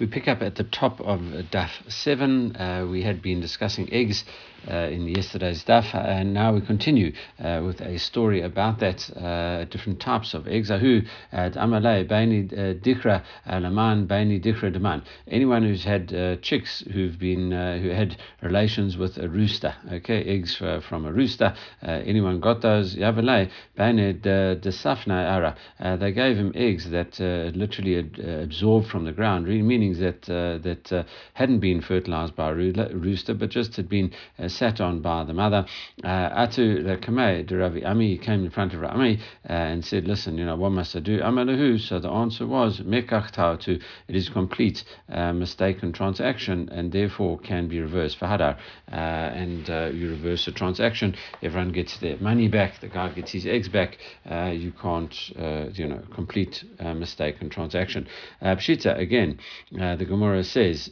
We pick up at the top of Daf 7. Uh, we had been discussing eggs uh, in yesterday's daf, and now we continue uh, with a story about that, uh, different types of eggs. Ahu, amalei, baini dikra, laman, baini dikra daman. Anyone who's had uh, chicks who've been, uh, who had relations with a rooster, okay, eggs from a rooster, anyone got those? Baini desafna ara. They gave him eggs that literally absorbed from the ground, meaning that, that hadn't been fertilized by a rooster, but just had been sat on by the mother. Uh, Atu Kamei de Ravi Ami came in front of Rami uh, and said, Listen, you know, what must I do? Amalahu. So the answer was, Mekach to it is a complete uh, mistaken transaction and therefore can be reversed for Hadar. Uh, and uh, you reverse the transaction, everyone gets their money back, the guy gets his eggs back. Uh, you can't, you know, complete mistaken transaction. Pshita, again, the Gemara says,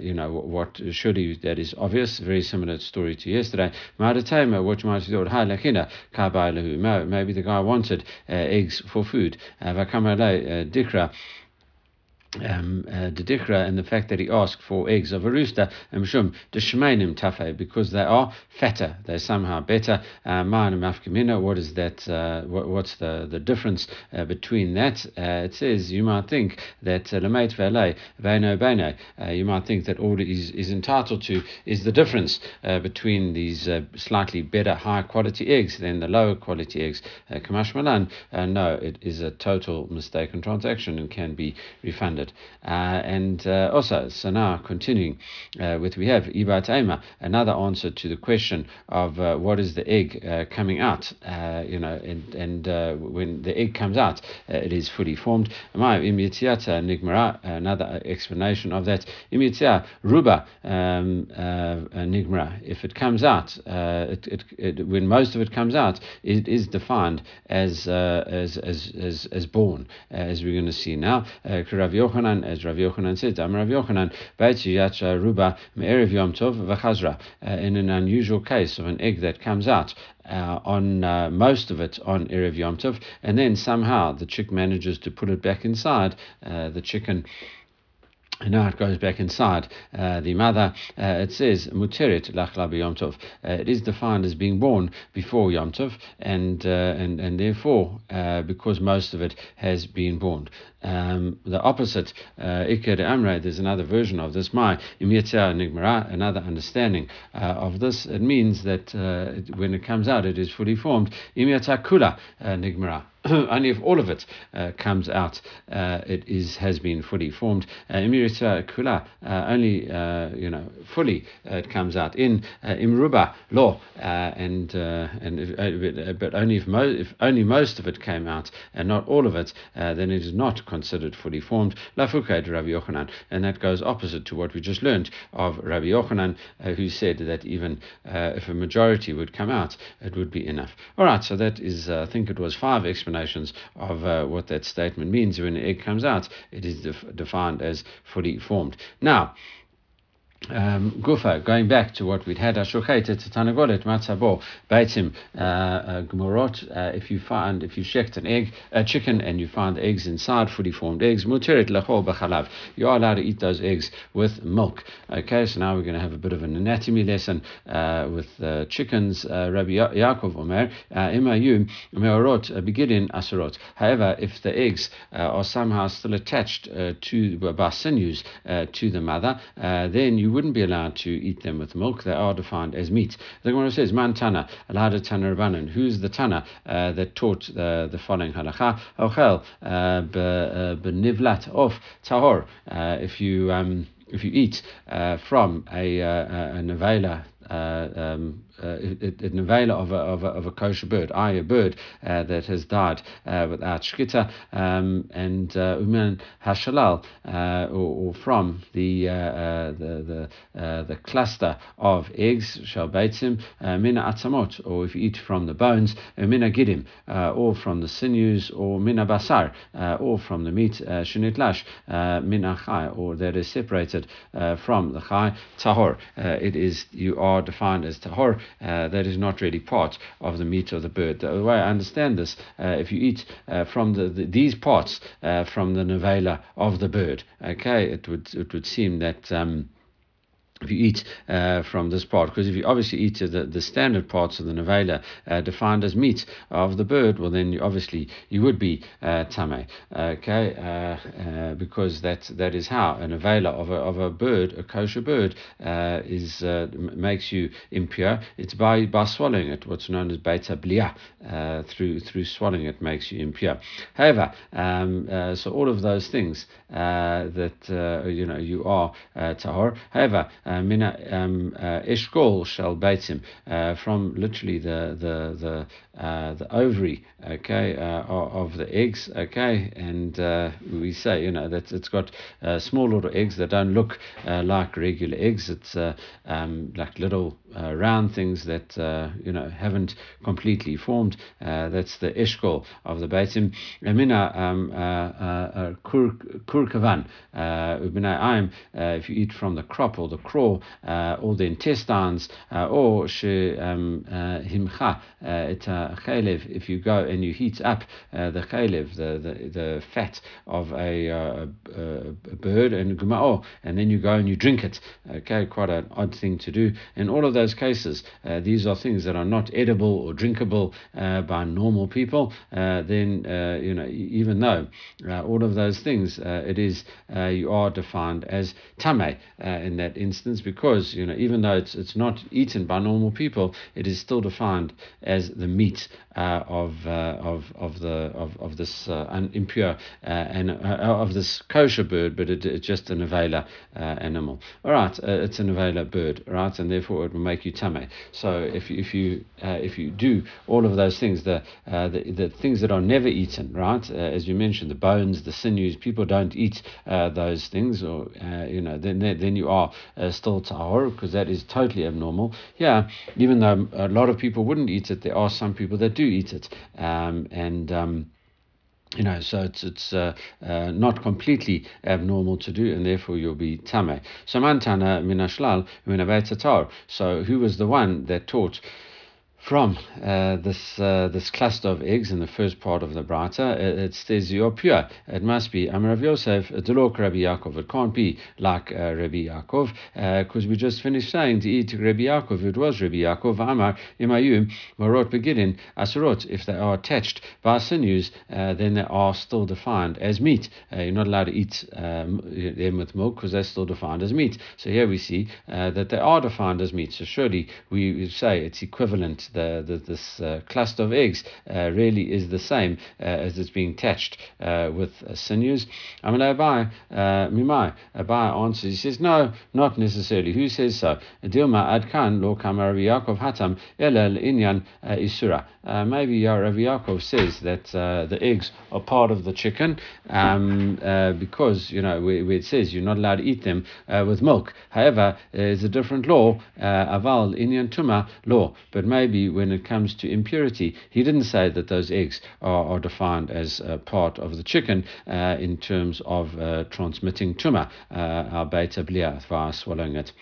you know, what should he, that is obvious, very similar story to yesterday. Maybe the guy wanted uh, eggs for food. Uh, um, uh, the dikra and the fact that he asked for eggs of a rooster, mshum the shemainim tafe, because they are fatter, they're somehow better. Uh, Ma'anam what is that? Uh, what, what's the, the difference uh, between that? Uh, it says you might think that lamait ve'alei ve'no be'no. You might think that all is is entitled to is the difference between these slightly better, higher quality eggs than the lower quality eggs. Kamash malan, no, it is a total mistaken transaction and can be refunded. Uh, and uh, also, so now continuing uh, with we have Ibat Ema, another answer to the question of uh, what is the egg uh, coming out. Uh, you know, and, and when the egg comes out, it is fully formed. Another explanation of that. Imitia Ruba um, if it comes out, it, it, it, when most of it comes out, it is defined as, as, as, as, as born, as we're going to see now. Yochanan, as Rav Yochanan said, Am Rav Yochanan, Yacha Ruba Me'erev Yom Tov V'chazra, uh, in an unusual case of an egg that comes out uh, on uh, most of it on Erev Yom Tov, and then somehow the chick manages to put it back inside. Uh, the chicken and now it goes back inside uh, the mother. Uh, it says mutirit lachla Yom Tov. Uh, it is defined as being born before Yom Tov, and uh, and and therefore uh, because most of it has been born. Um, the opposite, uh, Iker Amre, there's another version of this. My Nigmara, another understanding of this. It means that when it comes out, it is fully formed. Imiata Kula Nigmara. Only if all of it uh, comes out, uh, it is has been fully formed. Uh, kula, uh, only uh, you know fully uh, it comes out in uh, imruba law, and and if, but only if, mo- if only most of it came out and not all of it, then it is not considered fully formed. Lafukad Rabbi Yochanan, and that goes opposite to what we just learned of Rabbi Yochanan, who said that even if a majority would come out, it would be enough. All right, so that is I think it was five explanations explanations of uh, what that statement means. When egg comes out, it is def- defined as fully formed. Now, um, Gufa, going back to what we'd had, Ashochet Tanagolet Matzabo Baitim uh, uh, Gmorot. Uh, if you find, if you checked an egg, a chicken, and you find eggs inside, fully formed eggs, Muteret Lachol Bachalav. You are allowed to eat those eggs with milk. Okay, so now we're going to have a bit of an anatomy lesson uh, with uh, chickens. Uh, Rabbi Yaakov Omer Imayu Meorot Begidin Asurot. However, if the eggs are somehow still attached to by sinews to the mother, then you wouldn't be allowed to eat them with milk. They are defined as meat. The Gemara says, Man Tana, Alada Tana Rabbanan. Who's the Tana uh, that taught the, the following halacha? Ochel, uh, benivlat of tahor. Uh, if you um, if you eat uh, from a, a, a nevela, uh, um, uh, nevela of a, of, a, of a kosher bird, i.e. a bird uh, that has died uh, without shkita, um, and uh, uman hashalal, uh, or, or, from the uh, uh, the the, the cluster of eggs, shalbeitzim, mina atzamot, or if you eat from the bones, mina gidim, or from the sinews, or mina basar, or from the meat, shenitlash, mina chai, or that is separated from the chai, tahor. it is you are defined as tahor uh, that is not really part of the meat of the bird. The way I understand this, uh, if you eat uh, from the, the, these parts from the nevela of the bird, okay, it would it would seem that. Um, if you eat uh, from this part, because if you obviously eat the, the standard parts of the nevela uh, defined as meat of the bird, well then you, obviously you would be uh, tame, okay? Uh, uh, because that that is how a nevela of a, of a bird, a kosher bird, uh, is makes you impure. It's by by swallowing it, what's known as beta blia, through through swallowing it makes you impure. However, um, so all of those things that you know you are tahor. However uh, mina um, uh, shall beitzim uh, from literally the the the uh, the ovary, okay, uh, of the eggs, okay, and uh, we say, you know, that it's got small little eggs that don't look like regular eggs. It's um, like little round things that you know haven't completely formed. that's the eshkol of the beitzim. Mina um, kurkavan, I'm if you eat from the crop or the craw or the intestines or she um, himcha, it's chaylev, if you go and you heat up uh, the chaylev, the, the, the fat of a, uh, a, a bird, and and then you go and you drink it. Okay, quite an odd thing to do. In all of those cases, uh, these are things that are not edible or drinkable uh, by normal people. Uh, then, uh, you know, even though all of those things, it is you are defined as tame in that instance because you know even though it's it's not eaten by normal people, it is still defined as the meat uh, of, uh, of of the of, of this uh, impure uh, and uh, of this kosher bird, but it, it's just a nevela uh, animal. All right, it's a nevela bird, right, and therefore it will make you tame. So if if you if you do all of those things, the the, the things that are never eaten, right, as you mentioned, the bones, the sinews, people don't eat those things, or you know, then then you are still tahor because that is totally abnormal. Yeah, even though a lot of people wouldn't eat it, there are some people that do eat it, um, and um, you know, so it's it's uh, uh, not completely abnormal to do, and therefore you'll be tame. So mantana minashlal minabeitatar. So who was the one that taught? From uh, this uh, this cluster of eggs in the first part of the brata, it, it says you're pure. It must be Amar Rav Yosef, Delok Rabbi Yaakov. It can't be like uh, Rabbi Yaakov, because uh, we just finished saying to eat Rabbi Yaakov. It was Rabbi Yaakov. Amar Imayu Marot Begidin Asurot. If they are attached by sinews, uh, then they are still defined as meat. Uh, you're not allowed to eat um, them with milk because they're still defined as meat. So here we see that they are defined as meat. So surely we say it's equivalent the, the this uh, cluster of eggs uh, really is the same uh, as it's being attached uh, with sinews. Amalei Abai, Mimai, Abai answers, he says, no, not necessarily. Who says so? Dilma Adkan, Lo Yaakov Hatam, Elel Inyan Isura. Maybe Rav Yaakov says that the eggs are part of the chicken um, because, you know, where, where, it says you're not allowed to eat them with milk. However, there's a different law, Aval Inyan Tuma law, but maybe when it comes to impurity. He didn't say that those eggs are, are defined as part of the chicken uh, in terms of uh, transmitting uh, our beta blia, via swallowing it.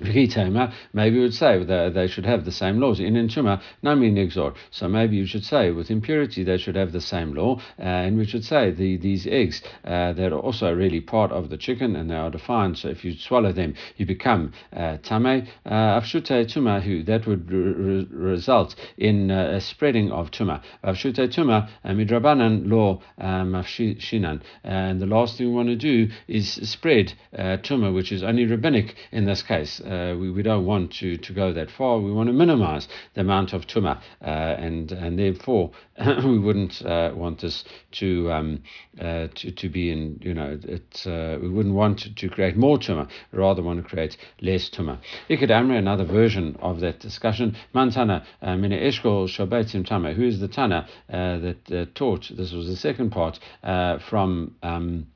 Maybe we would say that they should have the same laws. In intuma, nami nigzor. So maybe you should say with impurity they should have the same law, uh, and we should say the these eggs uh, that are also really part of the chicken and they are defined. So if you swallow them, you become uh, tame uh, avshute tuma. Who that would re- result in uh, a spreading of tuma. Avshute tuma uh, midrabanan law mafshinan. And the last thing we want to do is spread tuma, which is only rabbinic in this case. Uh, we, we don't want to, to go that far. We want to minimize the amount of tuma, uh, and and therefore we wouldn't uh, want this to, um, uh, to to be in you know it. Uh, we wouldn't want to, create more tuma, rather want to create less tuma. Ikad Amri, another version of that discussion. Mantana mine eshkol shabetim tama. Who is the Tana that taught? This was the second part from. Um,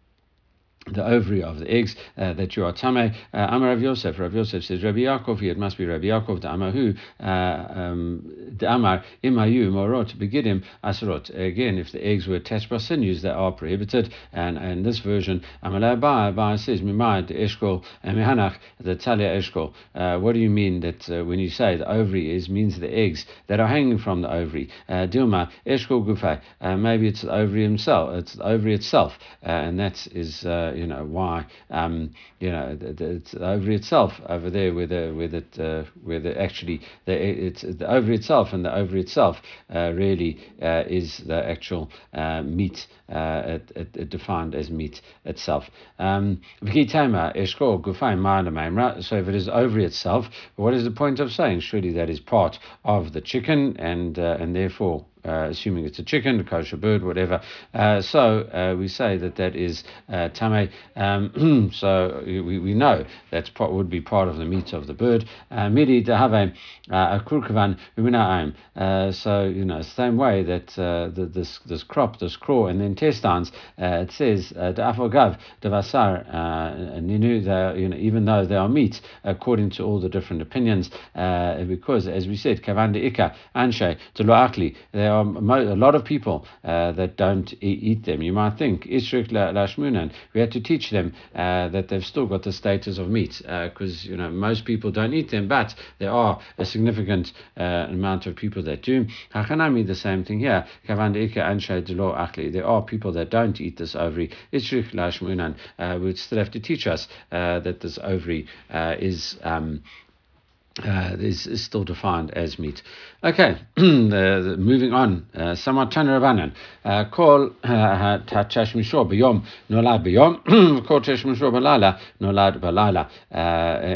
the ovary of the eggs uh, that you are tame. Uh, Amar Rav Yosef. Rav Yosef says Rabbi Yaakov. It must be Rabbi Yaakov. The Amahu. Uh, um, the Amar imayu morot begidim asrot. Again, if the eggs were attached by sinews, they are prohibited. And in this version, Amar Ba says Mimad eshkol mehanach the talia eshkol. Uh, what do you mean that uh, when you say the ovary is means the eggs that are hanging from the ovary? Uh, Dilma eshkol gufay. Maybe it's the ovary himself. It's the ovary itself, and that is you know why um, you know it's the ovary itself over there where the where that uh, where the actually the it's the ovary itself and the ovary itself uh, really uh, is the actual uh, meat uh, it, it, it, defined as meat itself. Um, so if it is ovary itself, what is the point of saying? Surely that is part of the chicken and and therefore uh, assuming it's a chicken, a kosher bird, whatever. Uh, so uh, we say that that is uh, tame. Um, so we, we know that would be part of the meat of the bird. Uh, midi dehave uh, a kurkavan So you know, same way that the, this this crop, this craw, and the intestines. it says de'afogav devasar ninu. You know, even though they are meat, according to all the different opinions, because as we said, kavan de'ika anshe. They are a lot of people uh, that don't eat them. You might think Ishrik Lashmunan. We had to teach them uh, that they've still got the status of meat because uh, you know most people don't eat them, but there are a significant uh, amount of people that do. Hachanami the same thing here. There are people that don't eat this ovary. Ishrik Lashmunan. Uh, we still have to teach us that this ovary is. Um, uh, is, is, still defined as meat. Okay, moving on. Uh, somewhat Tanarabanan. Uh, call Tachash Mishor Bayom Nolad Bayom. Call Tachash Mishor Balala Nolad Balala.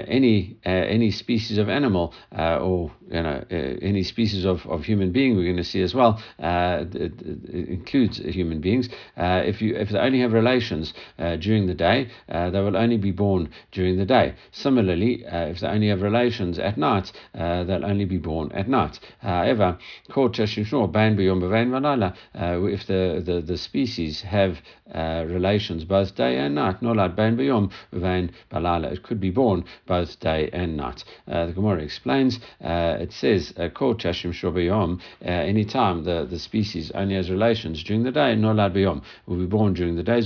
Any uh, any species of animal uh, or you know any species of, of human being we're going to see as well it, it includes human beings. Uh, if you if they only have relations uh, during the day, they will only be born during the day. Similarly, if they only have relations at night, uh, they'll only be born at night. However, uh, if the, the, the species have uh, relations both day and night, it could be born both day and night. Uh, the Gemara explains, uh, it says, uh, any time the, the species only has relations during the day, No Lad Beyom will be born during the day.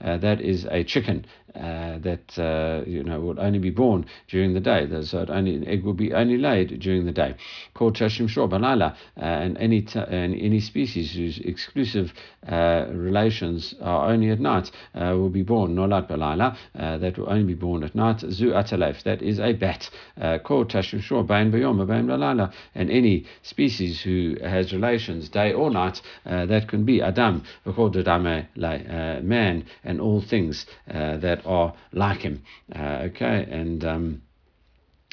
Uh, that is a chicken uh, that uh, you know will only be born during the day. So it only egg will be only laid during the day. Called chashim shor banala, uh, and any t- and any species whose exclusive uh, relations are only at night uh, will be born nolat balala. that will only be born at night. Zu atalef, that is a bat. Called chashim shor bain bayom bain balala, and any species who has relations day or night, that can be adam, called man, and all things that are like him. Uh, okay, and um,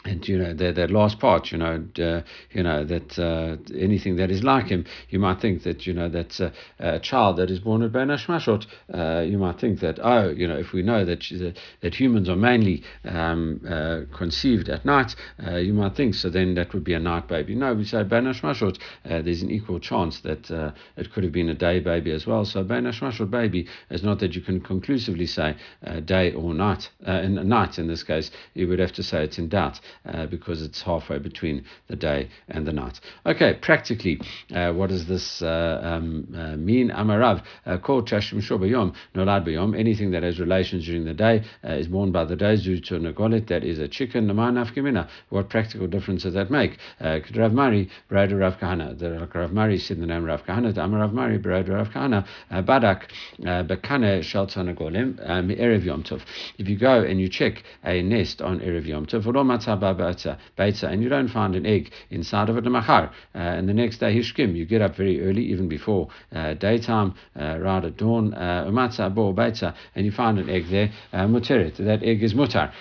and you know that, that last part, you know, uh, you know that uh, anything that is like him, you might think that you know that uh, a child that is born at Ben uh, you might think that oh, you know, if we know that that humans are mainly um, uh, conceived at night, uh, you might think so. Then that would be a night baby. No, we say Ben Hashmashot. there's an equal chance that it could have been a day baby as well. So Ben baby is not that you can conclusively say day or night. in night in this case, you would have to say it's in doubt uh, because it's halfway between the day and the night. Okay, practically, uh, what does this uh, um, uh, mean? Amarav, call Chashim Shobayom, Nolad Bayom, anything that has relations during the day uh, is born by the day, Zutu Nagolit, that is a chicken, Naman Afkamina. What practical difference does that make? Rav Mari, Brother Rav Kahana, the Rav Mari said the name Rav Kahana, the Amarav Mari, Brother Rav Kahana, Badak, Bekane Shaltana Golim, Erev Yom Tov. If you go and you check a nest on Erev Yom Tov, and you don't find an egg inside of it. Uh, and the next day, hishkim, you get up very early, even before uh, daytime, uh, right at dawn, umatza bo and you find an egg there, muteret. That egg is mutar,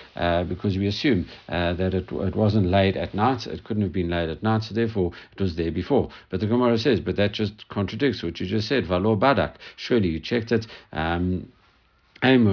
because we assume that it, it wasn't laid at night, it couldn't have been laid at night, so therefore it was there before. But the Gemara says, but that just contradicts what you just said, valor badak. Surely you checked it. Um,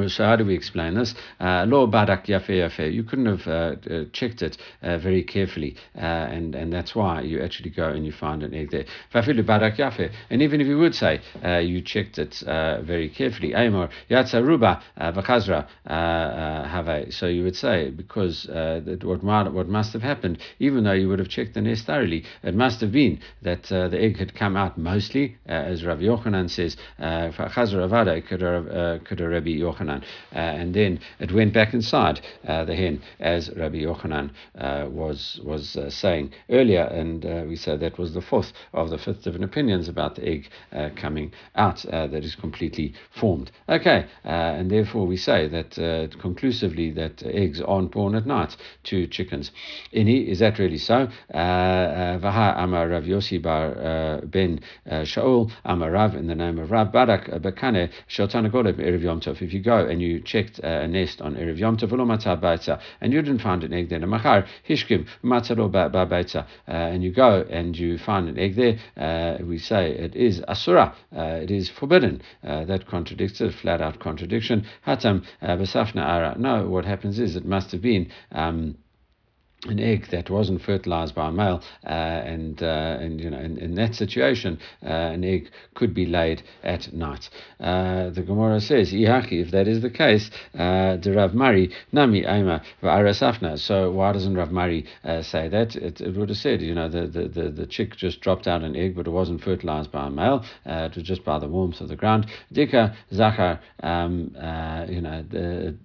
so how do we explain this? Uh, Lo badak yafe yafe. You couldn't have uh, uh, checked it uh, very carefully, uh, and and that's why you actually go and you find an egg there. Fafilu badak yafe. And even if you would say uh, you checked it very carefully, Amor yatsa ruba v'chazra have. So you would say because that what what must have happened, even though you would have checked the nest thoroughly, it must have been that the egg had come out mostly, as Rav Yochanan says, chazra avada could Rabbi Yochanan. Uh, and then it went back inside uh, the hen, as Rabbi Yochanan uh, was was uh, saying earlier. And uh, we said that was the fourth of the fifth different opinions about the egg uh, coming out that is completely formed. Okay, and therefore we say that conclusively that eggs aren't born at night to chickens. Ini, is that really so? Vaha Amar Rav Yossi bar ben Shaul Amar Rav in the name of Rav Barak Bakane Shotana Goleb Erev Yom Tov if you go and you checked uh, a nest on Erev Yom Tov and you didn't find an egg there, Machar Hishkim uh, and you go and you find an egg there, uh, we say it is Asura, uh, it is forbidden. Uh, that contradicts it, flat out contradiction. Hatam Basafna Ara. No, what happens is it must have been. Um, an egg that wasn't fertilized by a male, uh, and uh, and you know in, in that situation, uh, an egg could be laid at night. Uh, the Gemara says, "Ihaki." If that is the case, uh, the Rav Mari nami aima v'arasafna. So why doesn't Rav Mari uh, say that? It, it, would have said, you know, the, the, the, the, chick just dropped out an egg, but it wasn't fertilized by a male. it was just by the warmth of the ground. Dika zachar, um, you know, the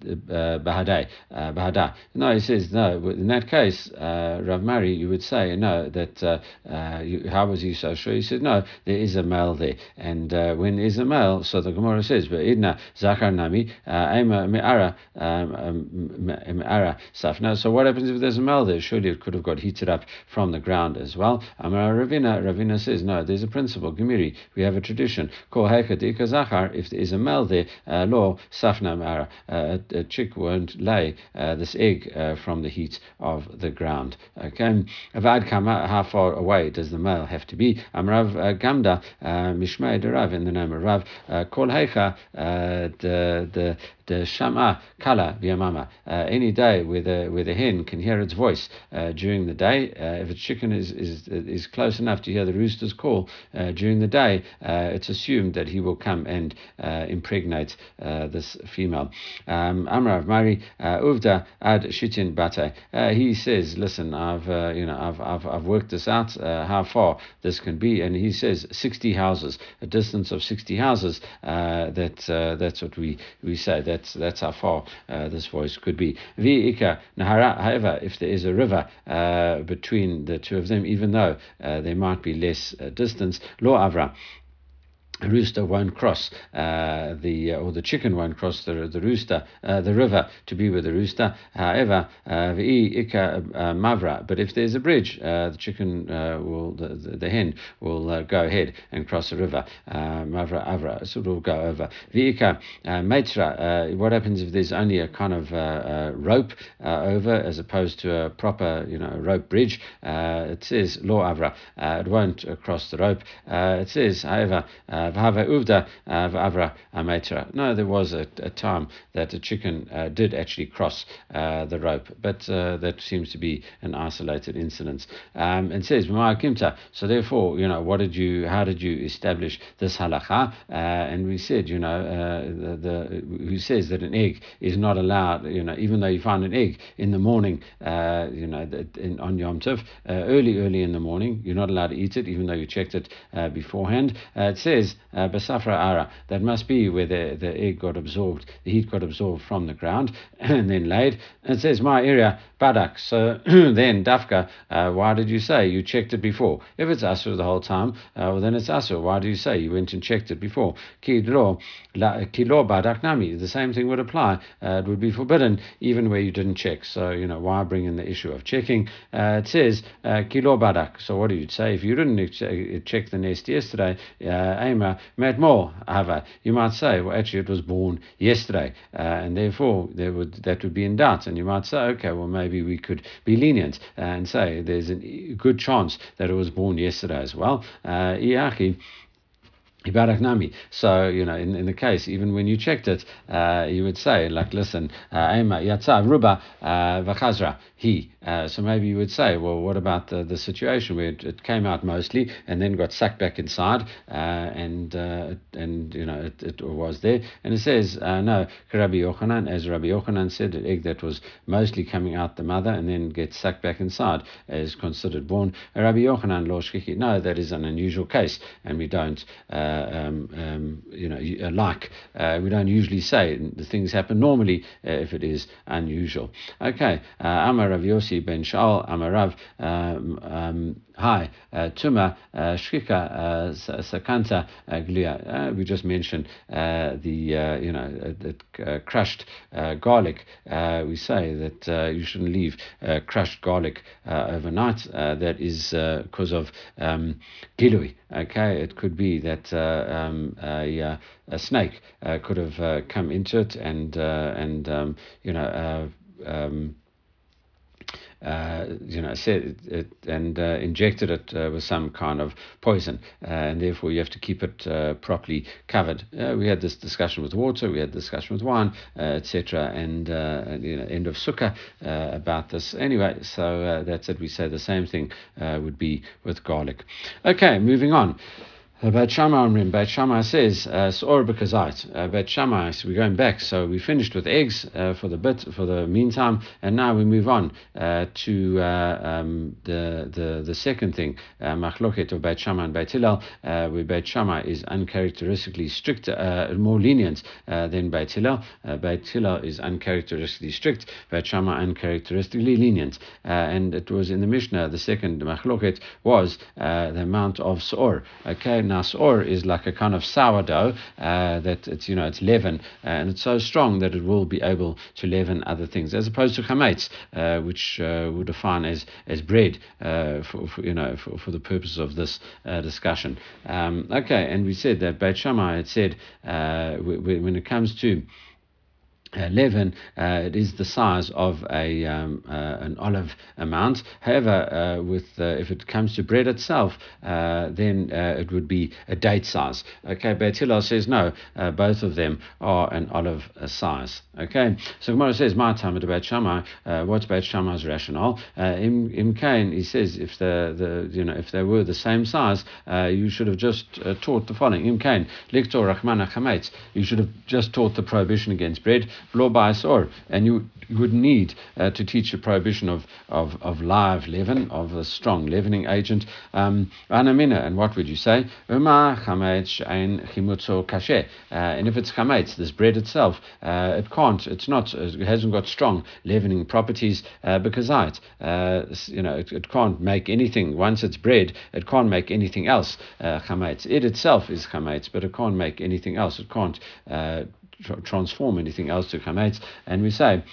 bahadai bahada. No, he says no. In that case case, uh, Rav Mari, you would say, no, that uh, uh, you, how was he so sure? He said, no, there is a male there. And uh, when is a male, so the Gemara says, but idna zakar nami, uh, me'ara, um, um, me'ara safna. So what happens if there's a male there? Surely it could have got heated up from the ground as well. Amar Ravina, Ravina says, no, there's a principle, Gemiri, we have a tradition. Kol hekadika zachar, if there is a male there, uh, law safna me'ara, a chick won't lay this egg from the heat of the ground. Okay, how far away does the male have to be? Amrav uh, Gamda uh, Mishmei in the name of Rav uh, Kol Heicha the the shama kala v'yamama. Uh, any day where the where the hen can hear its voice uh, during the day, uh, if a chicken is, is is close enough to hear the rooster's call uh, during the day, uh, it's assumed that he will come and uh, impregnate this female. Um, Amrav Mari Uvda ad shitin bate. He says, listen, I've you know I've, I've I've worked this out how far this can be, and he says 60 houses, a distance of 60 houses. that that's what we we say that that's that's how far uh, this voice could be. Vi'ika nahara. However, if there is a river uh, between the two of them, even though uh, there might be less uh, distance, lo avra rooster won't cross uh, the uh, or the chicken won't cross the the rooster uh, the river to be with the rooster. However, uh, uh, mavra. But if there's a bridge, uh, the chicken uh, will the, the, the, hen will uh, go ahead and cross the river. Uh, mavra avra, so it will go over. Vika metra. What happens if there's only a kind of rope over as opposed to a proper you know rope bridge? it says law avra. it won't cross the rope. it says however. Uh, uh, no, there was a, a, time that a chicken uh, did actually cross uh, the rope, but uh, that seems to be an isolated incident. Um, and says Kimta. So therefore, you know, what did you? How did you establish this halacha? Uh, and we said, you know, the, the who says that an egg is not allowed, you know, even though you find an egg in the morning, you know, in, on Yom Tov, early, early in the morning, you're not allowed to eat it, even though you checked it beforehand. it says uh, Basafra Ara. That must be where the, the egg got absorbed, the heat got absorbed from the ground and then laid. It says, my area, Badak. So then, Dafka, uh, why did you say you checked it before? If it's Asur the whole time, uh, well, then it's Asur. Why do you say you went and checked it before? Kilo Badak Nami. The same thing would apply. Uh, it would be forbidden even where you didn't check. So, you know, why bring in the issue of checking? Uh, it says, Kilo Badak. So, what do you say? If you didn't check the nest yesterday, uh, met more. You might say, well, actually, it was born yesterday, uh, and therefore there would that would be in doubt. And you might say, okay, well, maybe we could be lenient and say there's a good chance that it was born yesterday as well. Uh, So, you know, in, in the case, even when you checked it, uh, you would say, like, listen, Ema uh, Yatza Ruba uh, Vachazra, he. Uh, so maybe you would say, well, what about the, the situation where it, it, came out mostly and then got sucked back inside and, and, you know, it, it, was there. And it says, no, Rabbi Yochanan, as Rabbi Yochanan said, an egg that was mostly coming out the mother and then gets sucked back inside is considered born. Rabbi Yochanan, Lo Shikhi, no, that is an unusual case and we don't. Uh, um, um, you know, uh, like. Uh, we don't usually say the things happen normally uh, if it is unusual. Okay, Amar Rav Yossi ben Shaul, Amar Rav. Um, um Hi, uh, Tuma, uh, Shkika, uh, Sakanta, uh, Glia. Uh, we just mentioned uh, the, you know, the crushed garlic. we say that you shouldn't leave crushed garlic overnight. that is because of um, gilui. Okay, it could be that um, a, a, snake could have come into it and, and um, you know, um, uh, you know, said it, and uh, injected it uh, with some kind of poison, uh, and therefore you have to keep it uh, properly covered. Uh, we had this discussion with water, we had discussion with wine, etc., and you know, end of sukkah about this. Anyway, so that's it. We say the same thing would be with garlic. Okay, moving on. Beit Shammai Omrim, Beit Shammai says, uh, Sor Bekazait. Uh, Beit Shammai, so we're going back. So we finished with eggs uh, for the bit, for the meantime, and now we move on uh, to uh, um, the, the the second thing, uh, Machloket of Beit Shammai and Beit Hillel, uh, where Beit Shammai is uncharacteristically strict, more lenient than Beit Hillel. Beit Hillel is uncharacteristically strict, Beit Shammai uncharacteristically lenient. and it was in the Mishnah, the second Machloket was the amount of Sor. Okay, nasor is like a kind of sourdough uh, that it's you know it's leaven uh, and it's so strong that it will be able to leaven other things as opposed to chametz, uh, which uh, we define as as bread uh, for, for, you know for, for the purpose of this uh, discussion. Um, okay, and we said that Beit Shammai had said when it comes to uh, leaven, uh, it is the size of a um, uh, an olive amount. However, uh, with uh, if it comes to bread itself, uh, then it would be a date size. Okay, Beit Hillel says no, both of them are an olive size. Okay, so Gemara says my time at Beit Shammai. what's about Shammai's rationale? in in Cain, he says if the, the you know if they were the same size, you should have just taught the following. In Cain, Liktor Rachmana. You should have just taught the prohibition against bread lo or and you would need uh, to teach the prohibition of, of, of live leaven, of a strong leavening agent. Um, and what would you say? Uh, and if it's chametz, this bread itself, uh, it can't, it's not, it hasn't got strong leavening properties uh, because it, uh, you know, it, it, can't make anything. Once it's bread, it can't make anything else uh, chametz. It itself is chametz, but it can't make anything else. It can't uh, transform anything else to come out. And we say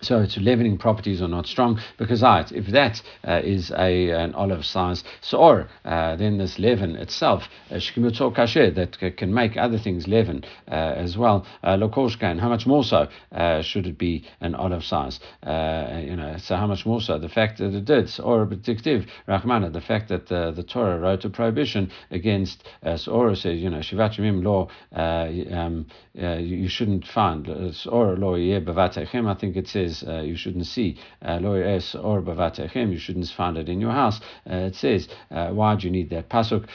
so its leavening properties are not strong because right, if that uh, is a an olive size or uh, then this leaven itself, uh, kasher, that can make other things leaven uh, as well. Uh, Lokoshkan, how much more so uh, should it be an olive size? you know, so how much more so? The fact that it did, or predictive, Rahmana, the fact that the, Torah wrote a prohibition against uh, Sora says, you know, Shivat law, um, you shouldn't find, or law, I think it says uh, you shouldn't see uh, loy es or bavatechem, you shouldn't find it in your house. Uh, it says, why do you need that pasuk?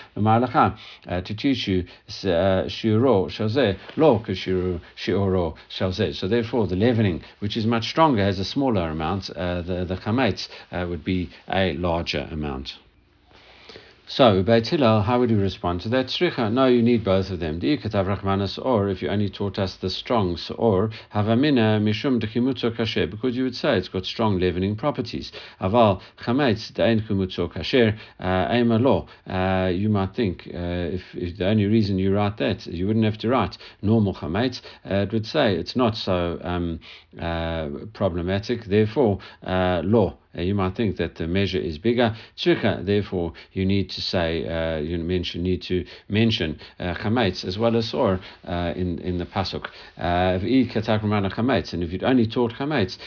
to teach you shiro shalzeh lo kashiru shioro shalzeh. So therefore, the leavening, which is much stronger, has a smaller amount. the the chametz would be a larger amount. So, Beit how would you respond to that? Sricha, no, you need both of them. Diikatav Rachmanas, or if you only taught us the strongs, or Havamina Mishum Dechimutzo Kasher, because you would say it's got strong leavening properties. Aval Chametz Dein Chimutzo Kasher, Ema Lo. Uh, you might think, uh, if, if, the only reason you write that, you wouldn't have to write normal Chametz, uh, it would say it's not so um, uh, problematic, therefore, uh, law Uh, you might think that the measure is bigger. Therefore, you need to say, uh, you mention, need to mention uh, chametz as well as or uh, in in the pasuk. Uh, and if you'd only taught chametz,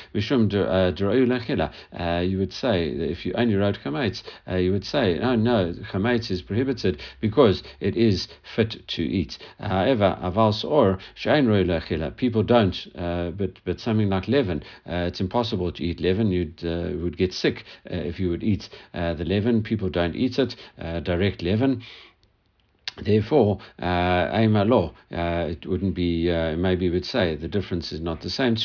uh, you would say that if you only wrote chametz, uh, you would say, oh no, chametz is prohibited because it is fit to eat. However, avals or people don't, uh, but but something like leaven, uh, it's impossible to eat leaven. You'd uh, would get sick uh, if you would eat uh, the leaven. People don't eat it, direct leaven. Therefore, uh, law, uh, it wouldn't be, uh, maybe would say the difference is not the same.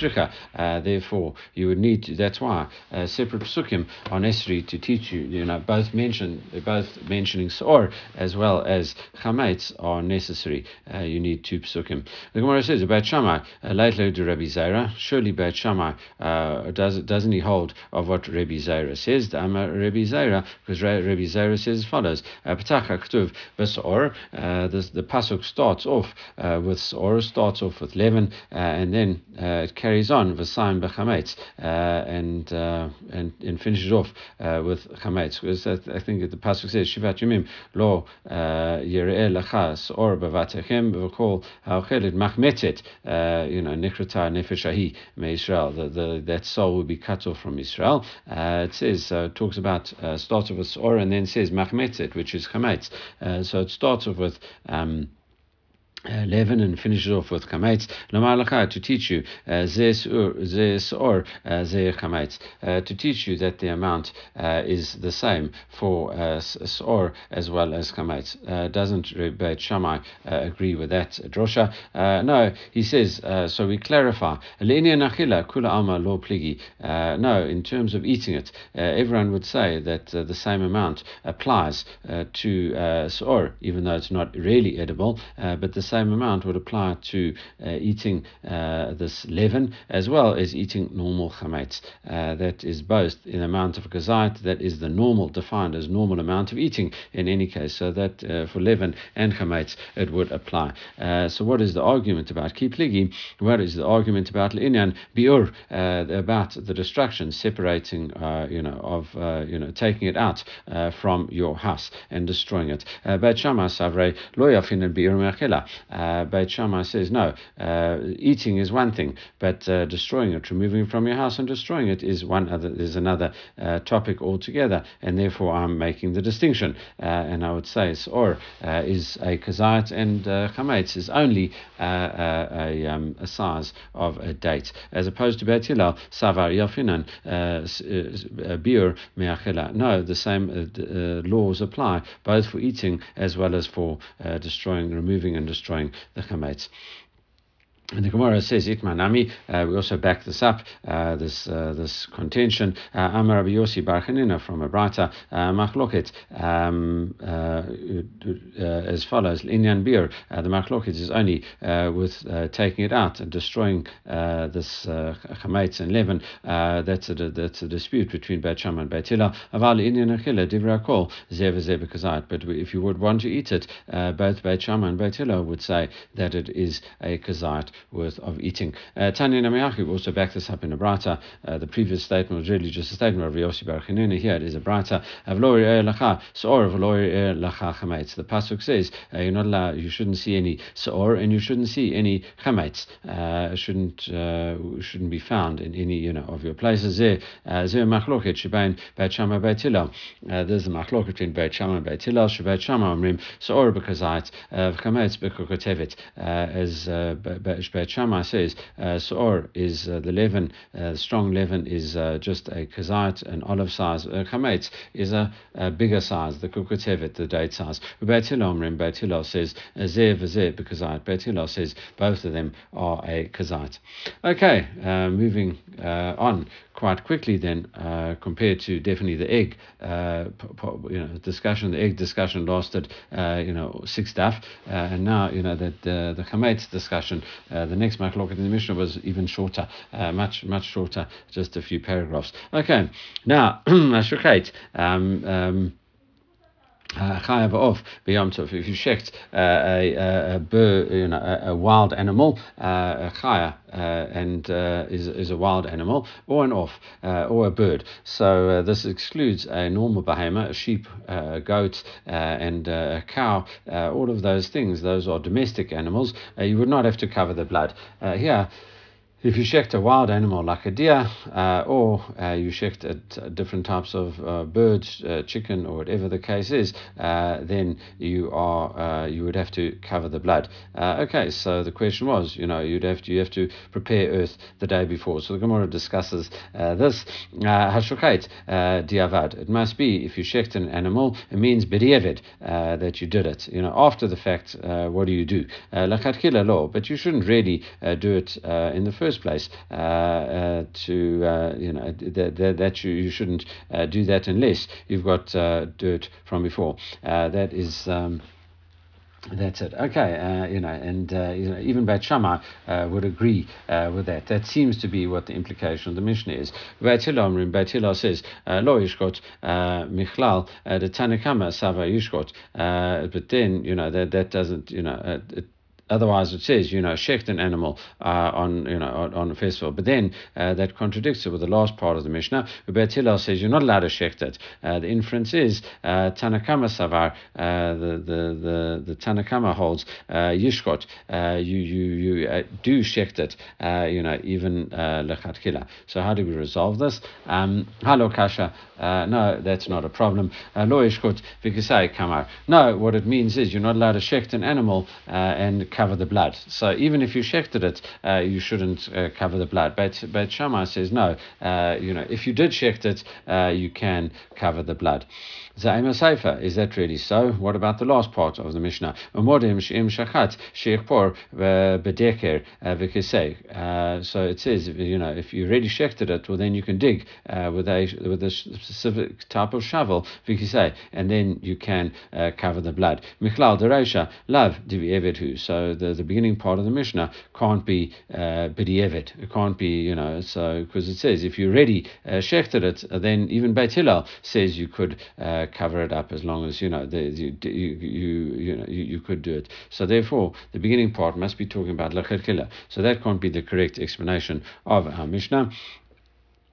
Uh, therefore, you would need to, that's why uh, separate psukim are necessary to teach you, you know, both mention, both mentioning Sor as well as Chametz are necessary. Uh, you need two psukim. The Gemara says about Shammai, uh, lately to Rabbi Zaira, surely Beit Shammai, uh, does, doesn't he hold of what Rabbi Zaira says? The Amar Rabbi Zaira, because Rabbi Zaira says as follows, Patacha Ktuv, Basor, uh, the, the pasuk starts off uh, with or starts off with leaven, uh, and then uh, it carries on v'saim b'chametz, uh, and and and finishes off with chametz. Because I, think the pasuk says shivat yomim lo yireh lachas or b'vatechem v'kol ha'ochelet machmetzet. You know nikrata nefesh me Israel. The, the that soul will be cut off from Israel. it says talks about starts with or and then says machmetzet, which is chametz. so it starts off with um, uh, leaven and finishes off with chametz. Lomar to teach you uh, zes or uh, ze chametz to teach you that the amount uh, is the same for uh, sor as well as chametz. Uh, doesn't Beit Shammai agree with that drosha? no, he says. so we clarify. nachila kula lo pligi. No, in terms of eating it, everyone would say that the same amount applies to sor, even though it's not really edible, but the same amount would apply to uh, eating uh, this leaven as well as eating normal chametz. Uh, that is both in amount of gazait, that is the normal, defined as normal amount of eating in any case. So that uh, for leaven and chametz it would apply. Uh, so what is the argument about kipligi? What is the argument about l'inyan biur, uh, about the destruction, separating, you know, of, you know, taking it out from your house and destroying it. Beit Shammai Savrei lo yafin biur uh, Beit Shammai says, no, uh, eating is one thing, but uh, destroying it, removing it from your house and destroying it is one other, is another uh, topic altogether, and therefore I'm making the distinction. Uh, and I would say or uh, is a kazait and uh, chametz is only a, um, a size of a date, as opposed to Beit Hillel, savar yafinan, biur me'achela. No, the same laws apply both for eating as well as for destroying, removing and destroying the chametz. And the Gemara says, Itmanami, uh, we also back this up, uh, this uh, this contention. Uh, Amar Rabbi Yossi Bar from Abrata, uh, Machloket, um, uh, as follows, Inyan Bir, the Machloket is only with taking it out and destroying this chametz and leaven. that's, a, that's a dispute between Beit Shammai and Beit Hillel. Aval Inyan Achila, Divra Kol, But if you would want to eat it, both Beit Shammai and Beit Hillel would say that it is a kazait worth of eating. Uh, Tanya Namiyahu also backed this up in a brata. Uh, the previous statement was really just a statement of Yossi Bar Here it is a brata. The pasuk says uh, you're not allowed. You shouldn't see any soor and you shouldn't see any chametz. Uh, shouldn't uh, shouldn't be found in any you know of your places. There, there. There's a machloket between Beit Shammai and Beit Hillel. Shebeit Shammai omrim soor bekazait chametz bekokotevet as Beit Shammai says uh, is uh, the leaven, uh, strong leaven is uh, just a kazait, an olive size. Uh, chametz is a, a, bigger size, the kukutevet, the date size. Beit Hillel, Beit Hillel says zeh v'zeh bekazait. Beit Hillel says both of them are a kazait. Okay, uh, moving uh, on quite quickly then uh, compared to definitely the egg uh, you know discussion the egg discussion lasted uh, you know six daf uh, and now you know that uh, the chametz discussion uh, the next machlok in the Mishnah was even shorter much much shorter just a few paragraphs. Okay now Ashukate um, um, Chayav off b'yom tov. If you shecht uh, a, a, a, you know, a, a wild animal, uh, a chaya, uh, and uh, is, is a wild animal, or an off, uh, or a bird. So uh, this excludes a normal behemoth, a sheep, a goat, and a cow. all of those things, those are domestic animals. you would not have to cover the blood. here, if you shecht a wild animal like a deer, uh, or uh, you shecht at different types of uh, birds, uh, chicken, or whatever the case is, uh, then you are uh, you would have to cover the blood. okay, so the question was, you know, you'd have to you have to prepare earth the day before. So the Gemara discusses this. Hashukait diavad. It must be if you shecht an animal, it means b'diavad that you did it. You know, after the fact, what do you do? Lachat law, but you shouldn't really do it in the first first place uh, uh, to uh, you know that, that, that, you, you shouldn't do that unless you've got dirt from before. that is. Um, that's it. Okay, uh, you know, and uh, you know, even Beit Shammai uh, would agree with that. That seems to be what the implication of the Mishnah is. Beit Hillel, Beit says, "Lo yishkot michlal the Tanakama sava yishkot," but then you know that that doesn't you know it Otherwise, it says, you know, shecht an animal uh, on, you know, on, a festival. But then uh, that contradicts it with the last part of the Mishnah. Bet Hillel says you're not allowed to shecht it. Uh, the inference is uh, Tanakama Savar, uh, the, the, the, the Tanakama holds uh, Yishkot, you, you, you do shecht it, you know, even Lechat Kila. So how do we resolve this? Um, Kasha. no, that's not a problem. Lo Yishkot Vikisai Kamar. No, what it means is you're not allowed to shecht an animal and cover the blood. So even if you shechted it, uh, you shouldn't uh, cover the blood. But but Shammai says no. Uh, you know, if you did shecht it, uh, you can cover the blood. Zayma Seifa, is that really so? What about the last part of the Mishnah? Shachat uh, Bedeker uh, Vikisei. So it says, you know, if you already shechted it, well, then you can dig with a with a specific type of shovel, Vikisei, and then you can cover the blood. Michlal Dereisha, Lav Divi Evedhu. So the, the beginning part of the Mishnah can't be uh. It can't be, you know, so, because it says if you already uh, shechted it, then even Beit Hillel says you could uh, cover it up as long as, you know, the, you, you, you, you, know, you, you could do it. So therefore, the beginning part must be talking about Lachir So that can't be the correct explanation of our Mishnah.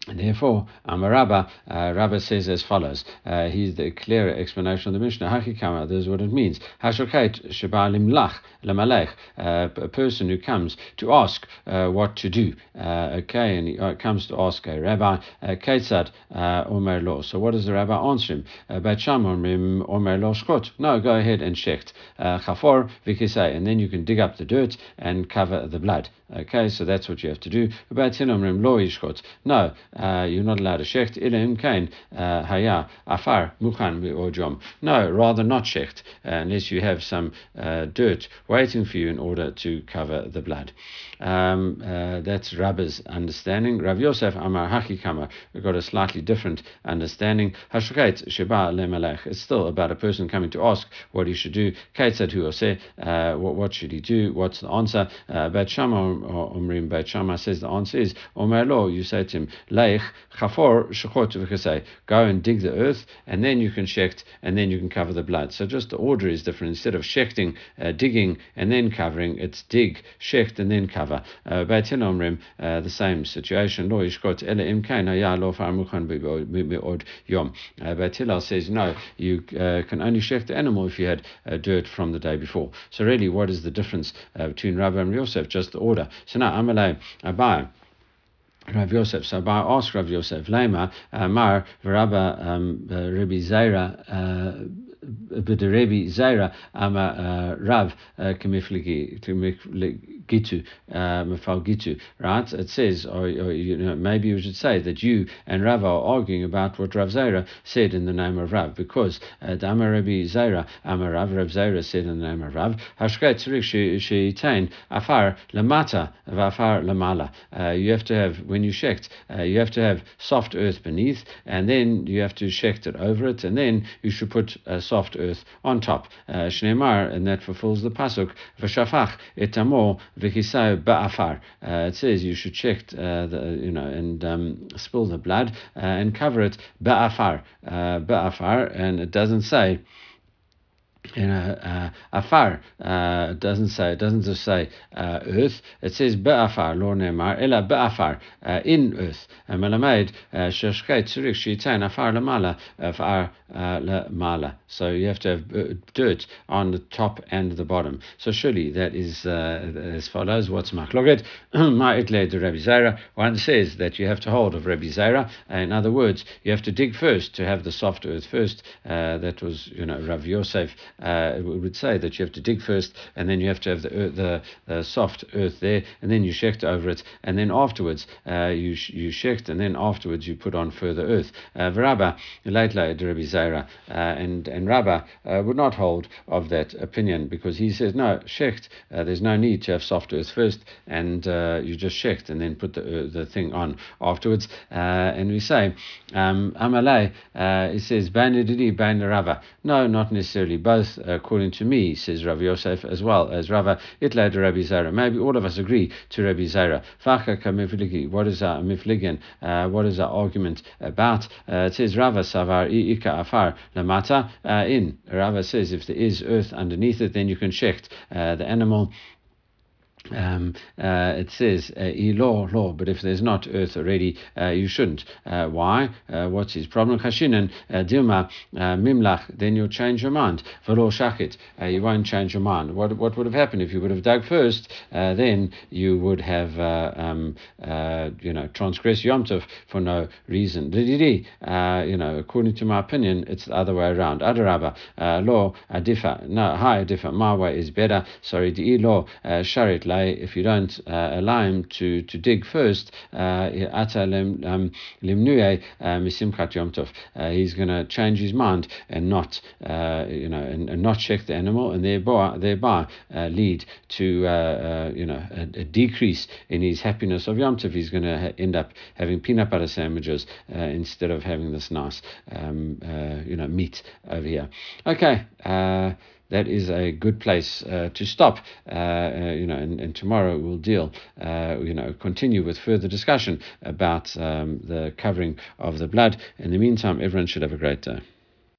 Therefore, Amarabba, uh, Rabba says as follows. Uh, he's the clearer explanation of the Mishnah. Hakikama, this is what it means. Hashokait shebalim lach lemalech, uh, a person who comes to ask uh, what to do. Uh, okay, and he uh, comes to ask a rabbi, Ketzad Omer Lo. So what does the rabbi answer him? Beit Omer Lo Shkot. No, go ahead and shecht. Chafor vikisei, and then you can dig up the dirt and cover the blood. Okay, so that's what you have to do. Beit Lo Yishkot. No, uh, not allowed to shecht. Ilim kain uh, haya afar mukhan jom. No, rather not shecht uh, unless you have some uh, dirt waiting for you in order to cover the blood. Um, uh, that's Rabba's understanding. Rav Yosef Amar Hakikama got a slightly different understanding. Hashukait Sheba Lemelech. It's still about a person coming to ask what he should do. Kate said, Who say, what, should he do? What's the answer? Beit Shammai Omrim Beit Shammai says the answer is Omer Lo. You say to him, Leich Chafor Shechot. Go and dig the earth, and then you can shecht, and then you can cover the blood. So just the order is different. Instead of shechting, uh, digging, and then covering, it's dig, shecht, and then cover. Uh, Beit uh, the same situation. Lo Yishkot Ele Im Kain Haya Lo Yom. Uh, Beit Hillel says no, you uh, can only shecht the animal if you had uh, dirt from the day before. So really, what is the difference uh, between Rabbi and Yosef? Just the order. So now Amalei Abai. Rav Yosef. I asked Rav Yosef, Lema, uh, Mar, Rabba, um, uh, Rabbi Zaira, uh, B'derebi Zaira, Ama Rav, Kamifligi, gitu, mafal gitu, right? It says, or, or, you know, maybe you should say that you and Rav are arguing about what Rav Zaira said in the name of Rav, because Dama uh, Rabbi Zaira, Amar Rav, Rav Zaira said in the name of Rav, Hashket Tzrik Sheitain Afar Lamata Vafar Lamala. Uh, you have to have, when you shecht, uh, you have to have soft earth beneath, and then you have to shecht it over it, and then you should put soft earth on top. Shneimar, and that fulfills the pasuk, V'shafach etamo ba'afar. Uh, it says you should check uh, the, you know, and um, spill the blood uh, and cover it ba'afar, ba'afar, and it doesn't say you know, uh, afar uh, doesn't say, it doesn't just say uh, earth, it says be'afar, lo ne'mar, ela be'afar, uh, in earth. Melamed, sheshkei tzurich shitain afar lamala, afar lamala. So you have to have uh, dirt on the top and the bottom. So surely that is uh, as follows. What's machloket? Ma'itle de Rabbi Zaira. One says that you have to hold of Rabbi Zaira. In other words, you have to dig first to have the soft earth first. Uh, that was, you know, Rav Yosef uh, would say that you have to dig first, and then you have to have the earth, the, the, soft earth there, and then you shecht over it, and then afterwards uh, you you shecht, and then afterwards you put on further earth. Uh, Varaba late Rabbi Zaira, uh, and and Rabba uh, would not hold of that opinion because he says no shecht. there's no need to have soft earth first, and you just shecht and then put the the thing on afterwards. and we say um, Amalei, he says Bain Rava. No, not necessarily. Both according to me, says Rav Yosef, as well as Rava Itlad Rabbi Zara. Maybe all of us agree to Rabbi Zara. What is our mifligan? Uh, what is our argument about? Uh, it says Rava Savar Ika Afar Lamata. Uh, in Rava says if there is earth underneath it, then you can shecht uh, the animal um, uh, it says uh, law law, but if there's not earth already, uh, you shouldn't. Uh, why? Uh, what's his problem? Chashinen uh, dilma mimlach. Then you'll change your mind. Velo shachit. You won't change your mind. What what would have happened if you would have dug first? then you would have um, you know transgressed Yom Tov for no reason. uh, You know, according to my opinion, it's the other way around. Adaraba law adifa. No, hi adifa. My way is better. Sorry, di law sharit if you don't uh, allow him to, to dig first, uh, um, uh, he's going to change his mind and not, you know, and, and, not check the animal, and thereby, thereby lead to, you know, a, a, decrease in his happiness of Yom Tov. He's going to ha- end up having peanut butter sandwiches instead of having this nice, um, you know, meat over here. Okay that is a good place uh, to stop. Uh, uh, you know, and, and, tomorrow we'll deal, uh, you know, continue with further discussion about um, the covering of the blood. In the meantime, everyone should have a great day.